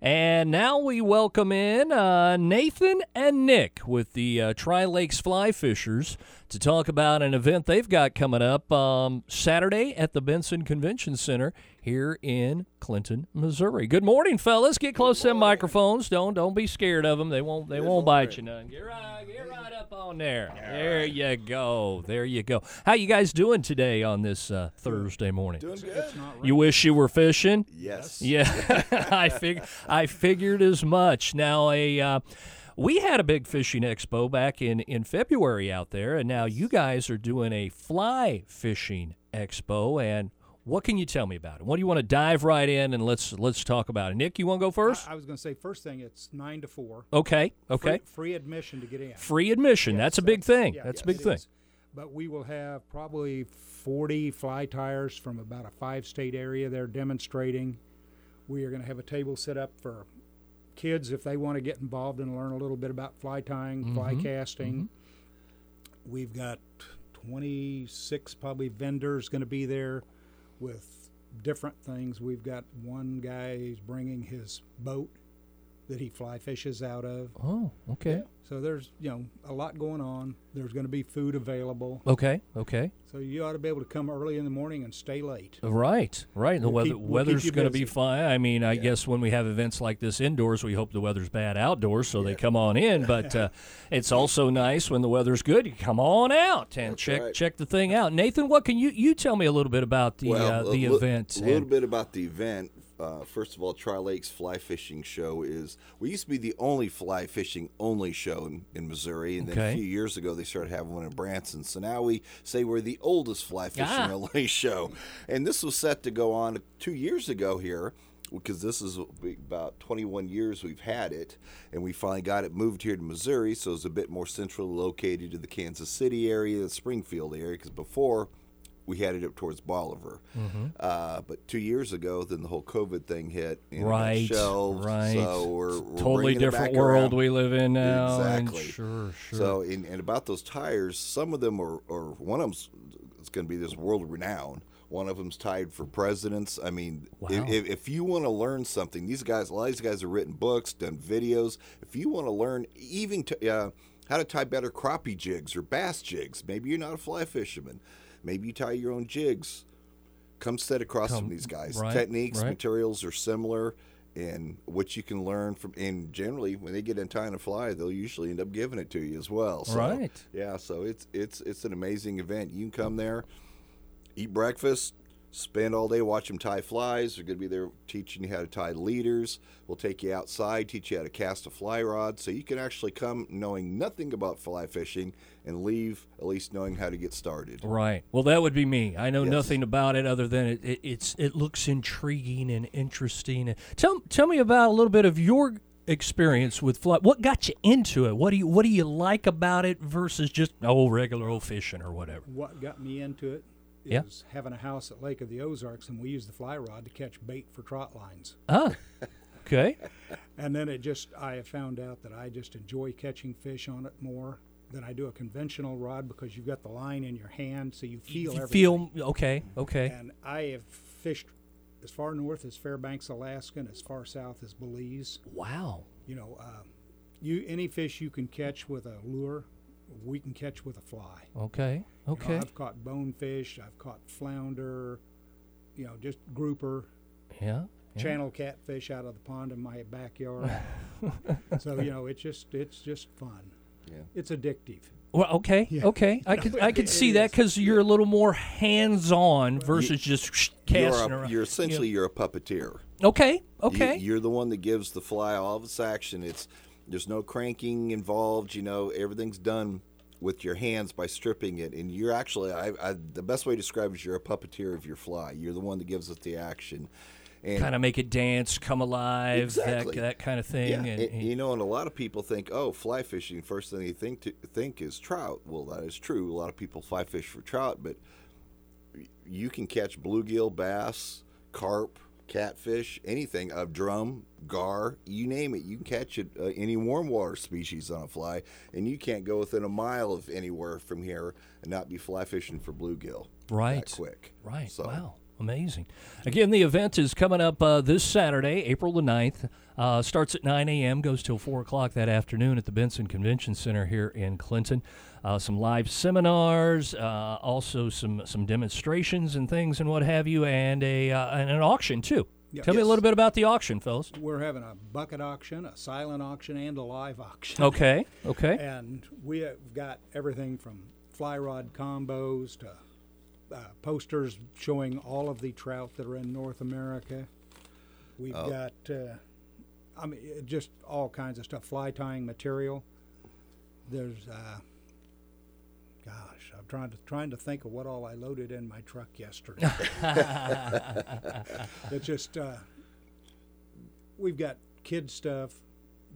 And now we welcome in uh, Nathan and Nick with the uh, Tri Lakes Fly Fishers to talk about an event they've got coming up um, Saturday at the Benson Convention Center here in Clinton, Missouri. Good morning, fellas. Get close to them microphones. Don't don't be scared of them. They won't they won't bite you none. Get right get right up on there. There you go. There you go. How you guys doing today on this uh, Thursday morning? Doing good. You wish you were fishing? Yes. Yeah, I fig- I figured as much. Now a uh, we had a big fishing expo back in in February out there, and now you guys are doing a fly fishing expo. And what can you tell me about it? What do you want to dive right in and let's let's talk about it? Nick, you want to go first? I, I was going to say first thing it's nine to four. okay, okay. Free, free admission to get in. Free admission. Yes, that's a big thing. yeah, that's a big thing. is. But we will have probably 40 fly tiers from about a five state area there demonstrating. We are going to have a table set up for kids if they want to get involved and learn a little bit about fly tying, fly Mm-hmm. casting. We've got 26 probably vendors going to be there with different things. We've got one guy bringing his boat that he fly fishes out of. Oh, okay. So there's you know a lot going on. There's going to be food available, Okay, okay. so you ought to be able to come early in the morning and stay late. Right, right. The We'll weather keep- we'll weather's going to be fine. I mean, I guess when we have events like this indoors, we hope the weather's bad outdoors, so they come on in. But uh, it's also nice when the weather's good. You come on out and check right. check the thing out. Nathan, what can you you tell me a little bit about the uh, the li- event? A little and- bit about the event. Uh, first of all, Tri Lakes Fly Fishing Show is. We used to be the only fly fishing only show in, in Missouri, and then a few years ago they started having one in Branson. So now we say we're the oldest fly fishing Ah. only show, and this was set to go on two years ago here. Because this is about 21 years we've had it, and we finally got it moved here to Missouri, so it's a bit more centrally located to the Kansas City area, the Springfield area. Because before we had it up towards Bolivar. Mm-hmm. Uh, but two years ago, then the whole COVID thing hit. And Right, shelved, right. So we're, we're totally different world around. we live in now. and Exactly. sure, sure. So, and, and about those tiers, some of them are, or one of them's it's going to be this world renowned. One of them's tied for presidents. I mean, Wow. if, if, if you want to learn something, these guys, a lot of these guys have written books, done videos. If you want to learn even to, uh, how to tie better crappie jigs or bass jigs, maybe you're not a fly fisherman. Maybe you tie your own jigs. Come sit across Come- from these guys. right, Techniques, right. materials are similar, and what you can learn from. And generally, when they get in tying a fly, they'll usually end up giving it to you as well. So, Right. Yeah. So it's it's it's an amazing event. You can come there, eat breakfast, spend all day watch them tie flies. They're going to be there teaching you how to tie leaders. We'll take you outside, teach you how to cast a fly rod, so you can actually come knowing nothing about fly fishing and leave at least knowing how to get started. Right. Well, that would be me. I know Yes. nothing about it other than it, it. It's it looks intriguing and interesting. Tell tell me about a little bit of your experience with fly. What got you into it? What do you What do you like about it versus just oh regular old fishing or whatever? What got me into it is Yeah. having a house at Lake of the Ozarks, and we use the fly rod to catch bait for trot lines. Ah, okay. And then it just, I have found out that I just enjoy catching fish on it more than I do a conventional rod because you've got the line in your hand, so you feel You everything. feel okay. Okay. And I have fished as far north as Fairbanks, Alaska, and as far south as Belize. Wow. You know, uh, you any fish you can catch with a lure, we can catch with a fly. Okay. You know, Okay. I've caught bonefish, I've caught flounder, you know, just grouper, Yeah. yeah. channel catfish out of the pond in my backyard. so you know, it's just it's just fun. Yeah. It's addictive. Well, okay, Yeah. okay. I could I could see that because you're a little more hands on versus just You're, casting a, around. you're essentially you're a puppeteer. okay. Okay. you're the one that gives the fly all of its action. It's there's no cranking involved. You know everything's done with your hands by stripping it, and you're actually I, I the best way to describe it is you're a puppeteer of your fly. You're the one that gives it the action. And kind of make it dance, come alive, Exactly. that that kind of thing. yeah, and, and, you know, and a lot of people think, oh, fly fishing. First thing they think to, think is trout. Well, that is true. A lot of people fly fish for trout, but you can catch bluegill, bass, carp, catfish, anything, a drum, gar, you name it. You can catch it, uh, any warm water species on a fly, and you can't go within a mile of anywhere from here and not be fly fishing for bluegill. Right. Quick. right. So, wow. Amazing. Again, the event is coming up uh, this Saturday, April the 9th. Uh, starts at 9 a.m., goes till 4 o'clock that afternoon at the Benson Convention Center here in Clinton. Uh, some live seminars, uh, also some, some demonstrations and things and what have you, and, a, uh, and an auction, too. Yeah. Tell me a little bit about the auction, fellas. We're having a bucket auction, a silent auction, and a live auction. Okay, okay. And we have got everything from fly rod combos to uh, posters showing all of the trout that are in North America. We've got, uh, I mean, just all kinds of stuff. Fly tying material. There's, uh, gosh, I'm trying to trying to think of what all I loaded in my truck yesterday. it's just, uh, we've got kid stuff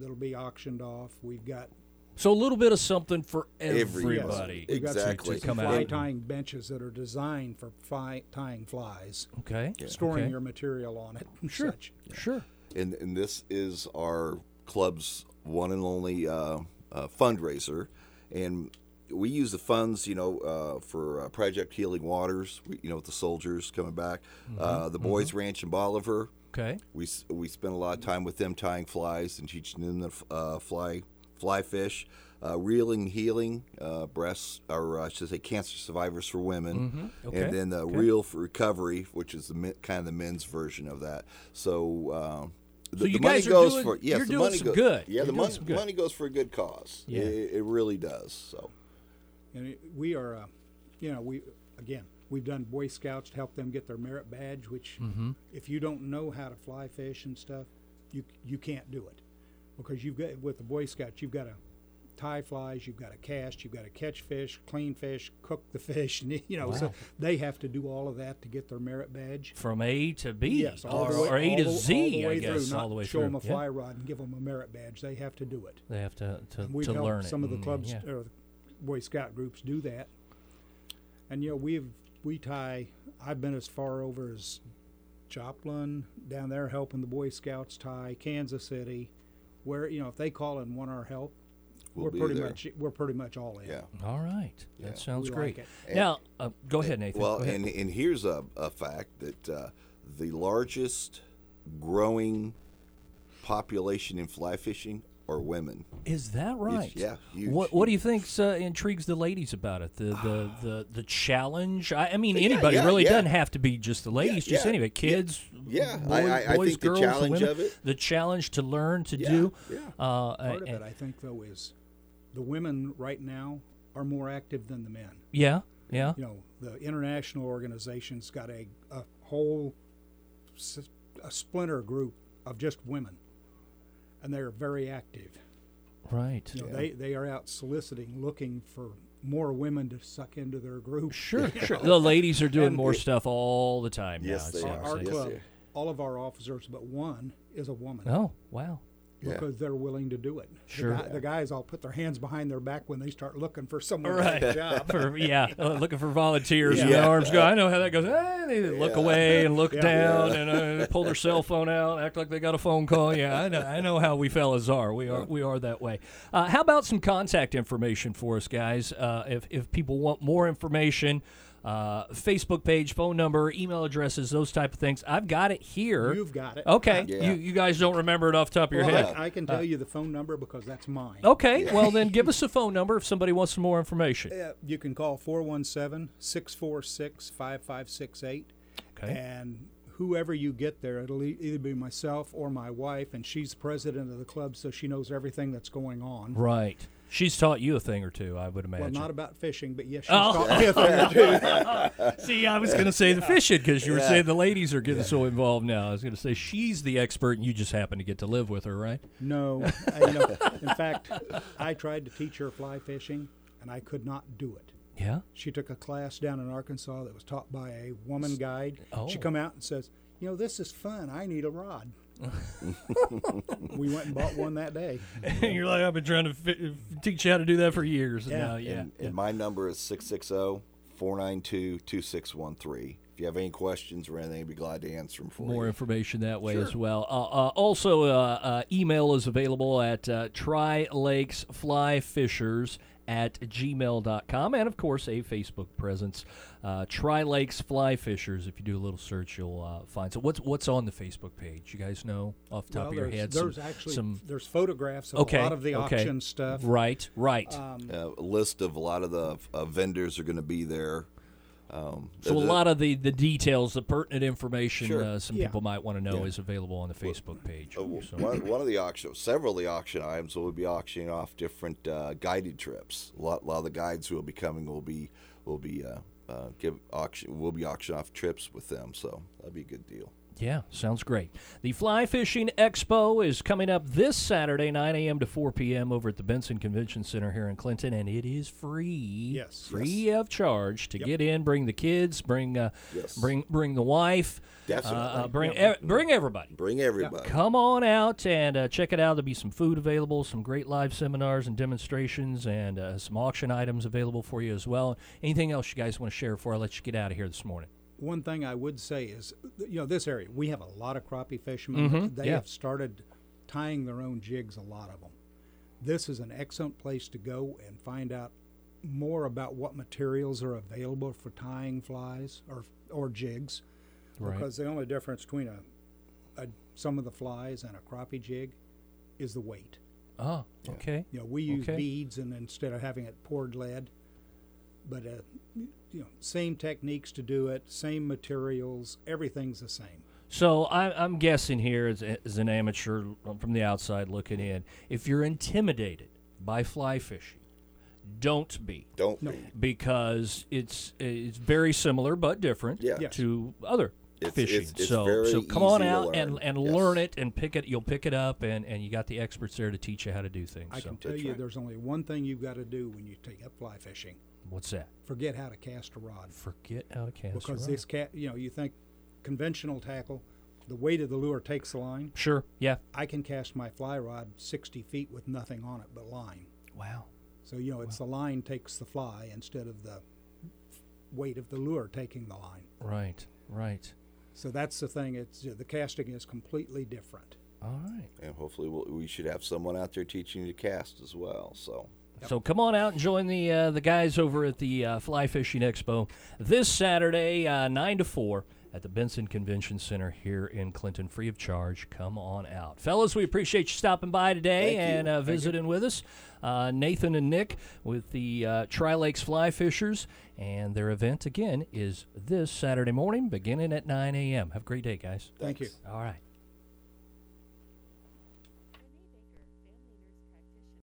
that'll be auctioned off. We've got So a little bit of something for Every- Yes. everybody. We've got some- Exactly. to come fly out. tying benches that are designed for fly, tying flies, Okay. storing okay. your material on it and Sure. such. Sure. and and this is our club's one and only uh, uh, fundraiser, and we use the funds, you know, uh, for uh, Project Healing Waters. We, you know, with the soldiers coming back, uh, the Boys Ranch in Bolivar. Okay. We s- we spent a lot of time with them tying flies and teaching them the uh, fly fly fish, uh, reeling, healing, uh, breasts, or uh, I should say, cancer survivors for women, Okay, and then the okay. reel for recovery, which is the men, kind of the men's version of that. So. Uh, the, So you the money are goes doing- for yes, you're the doing money some goes, good. Yeah, You're the money, good. money goes for a good cause. Yeah. It, it really does. So And it- we are, uh, you know, we again we've done Boy Scouts to help them get their merit badge. Which, Mm-hmm. if you don't know how to fly fish and stuff, you you can't do it because you've got with the Boy Scouts you've got to tie flies, you've got to cast, you've got to catch fish, clean fish, cook the fish, and you know, so they have to do all of that to get their merit badge. From A to B. Yes, or, way, or A to the, Z, I guess, through, all the way show through. them a Yeah. fly rod and give them a merit badge. They have to do it. They have to to, we've to learn it. some of the and, clubs yeah. or the Boy Scout groups do that. And you know we've we tie. I've been as far over as Joplin down there helping the Boy Scouts tie Kansas City, where you know if they call and want our help, We'll we're pretty there. much we're pretty much all in. yeah. All right. Yeah. That sounds We great. like now, uh, go ahead, Nathan. Well, ahead. and and here's a, a fact that uh, the largest growing population in fly fishing are women. Is that right? yeah, huge, What What do you think uh, intrigues the ladies about it? The the the, the challenge. I, I mean, Yeah, anybody yeah, really yeah. doesn't have to be just the ladies. just yeah, anybody, kids. Yeah, boys, I- I- I boys, think the girls, challenge women, of it- The challenge to learn to Yeah, do. yeah. Uh, Part of and- it, I think, though, is the women right now are more active than the men. yeah. Yeah. You know, the international organization's got a, a whole s- a splinter group of just women, and they're very active. Right. You know, they they are out soliciting, looking for more women to suck into their group. Sure, sure. The ladies are doing And more it- stuff all the time Yes, now. they Our, sounds our like. Yes, club, all of our officers but one is a woman Oh, wow. Yeah. because they're willing to do it. Sure. The, guy, the guys all put their hands behind their back when they start looking for someone Right. for a job. For, yeah, uh, looking for volunteers. And Yeah. arms go. I know how that goes. Eh, they look Yeah. away and look Yeah. down and uh, pull their cell phone out, act like they got a phone call. Yeah, I know. I know how we fellas are. We are. We are that way. Uh, how about some contact information for us, guys? Uh, if if people want more information. Uh, Facebook page, phone number, email addresses, those type of things. I've got it here. You've got it. okay, Yeah. you you guys don't remember it off the top of your Well, head. I, I can tell you the phone number because that's mine. Okay, well then give us a phone number if somebody wants some more information. Uh, you can call 417 646 5568. Okay. And whoever you get there, it'll either be myself or my wife, and she's president of the club, so she knows everything that's going on. Right. She's taught you a thing or two, I would imagine. Well, not about fishing, but yes, she's Oh. taught me a thing or two. See, I was going to say the fishing because you were saying the ladies are getting so involved now. I was going to say she's the expert and you just happen to get to live with her, right? No, I, you know, in fact, I tried to teach her fly fishing, and I could not do it. Yeah. She took a class down in Arkansas that was taught by a woman guide. Oh. She come out and says, "You know, this is fun. I need a rod." we went and bought one that day. You're like, I've been trying to fi- teach you how to do that for years. And Yeah. now, yeah. And, and my number is 660 492 2613. If you have any questions or anything, I'd be glad to answer them for you. More you. information that way as well. Uh, uh, also, uh, uh, email is available at uh, Tri Lakes Fly Fishers at gmail.com. And, of course, a Facebook presence. Uh, Tri Lakes Fly Fishers. If you do a little search, you'll uh, find. So, what's what's on the Facebook page? You guys know off the top well, of your there's, head? there's some, actually some there's photographs of Okay, a lot of the okay. auction stuff. Right, right. Um, Uh, a list of a lot of the uh, vendors are going to be there. Um, So a the- lot of the, the details, the pertinent information, Sure. uh, some Yeah. people might want to know Yeah. is available on the Facebook page. Uh, w- So- one, one of the auction, several of the auction items will be auctioning off different uh, guided trips. A lot, lot of the guides who will be coming will be will be uh, uh, give auction will be auction off trips with them. So that'd be a good deal. Yeah, sounds great. The Fly Fishing Expo is coming up this Saturday, 9 a.m. to 4 p.m. over at the Benson Convention Center here in Clinton, and it is free. Yes. free of charge to get in. Bring the kids. Bring uh, Yes. bring bring the wife. Definitely. Uh, uh, bring e- bring everybody. Bring everybody. Come on out and uh, check it out. There'll be some food available, some great live seminars and demonstrations, and uh, some auction items available for you as well. Anything else you guys want to share before I let you get out of here this morning? One thing I would say is, you know, this area we have a lot of crappie fishermen. Mhm, They yeah. have started tying their own jigs. A lot of them. This is an excellent place to go and find out more about what materials are available for tying flies or or jigs. Right. Because the only difference between a, a some of the flies and a crappie jig is the weight. Oh, okay. You know, we use Okay. beads and instead of having it poured lead, but uh, you know, same techniques to do it, same materials, everything's the same. So I, I'm guessing here as, as an amateur from the outside looking in, if you're intimidated by fly fishing, don't be Don't No. be. because it's it's very similar but different Yeah. Yeah. to other It's- fishing. it's- it's so very so come on easy to out and, learn. and Yes. learn it and pick it. You'll pick it up and, and you got the experts there to teach you how to do things. I so can tell That's you right. there's only one thing you've got to do when you take up fly fishing. What's that? Forget how to cast a rod. Forget how to cast. because a rod. Because this cat, you know, you think conventional tackle, the weight of the lure takes the line. Sure. Yeah. I can cast my fly rod 60 feet with nothing on it but line. Wow. So, you know, it's the line takes the fly instead of the weight of the lure taking the line. Right. Right. So that's the thing. It's the casting is completely different. All right. And hopefully we'll, we should have someone out there teaching you to cast as well. So So come on out and join the uh, the guys over at the uh, Fly Fishing Expo this Saturday, uh, nine to four, at the Benson Convention Center here in Clinton, free of charge. Come on out, fellas. We appreciate you stopping by today Thank and uh, visiting with us. Uh, Nathan and Nick with the uh, Tri Lakes Fly Fishers, and their event again is this Saturday morning, beginning at 9 a.m. Have a great day, guys. Thank you. All right.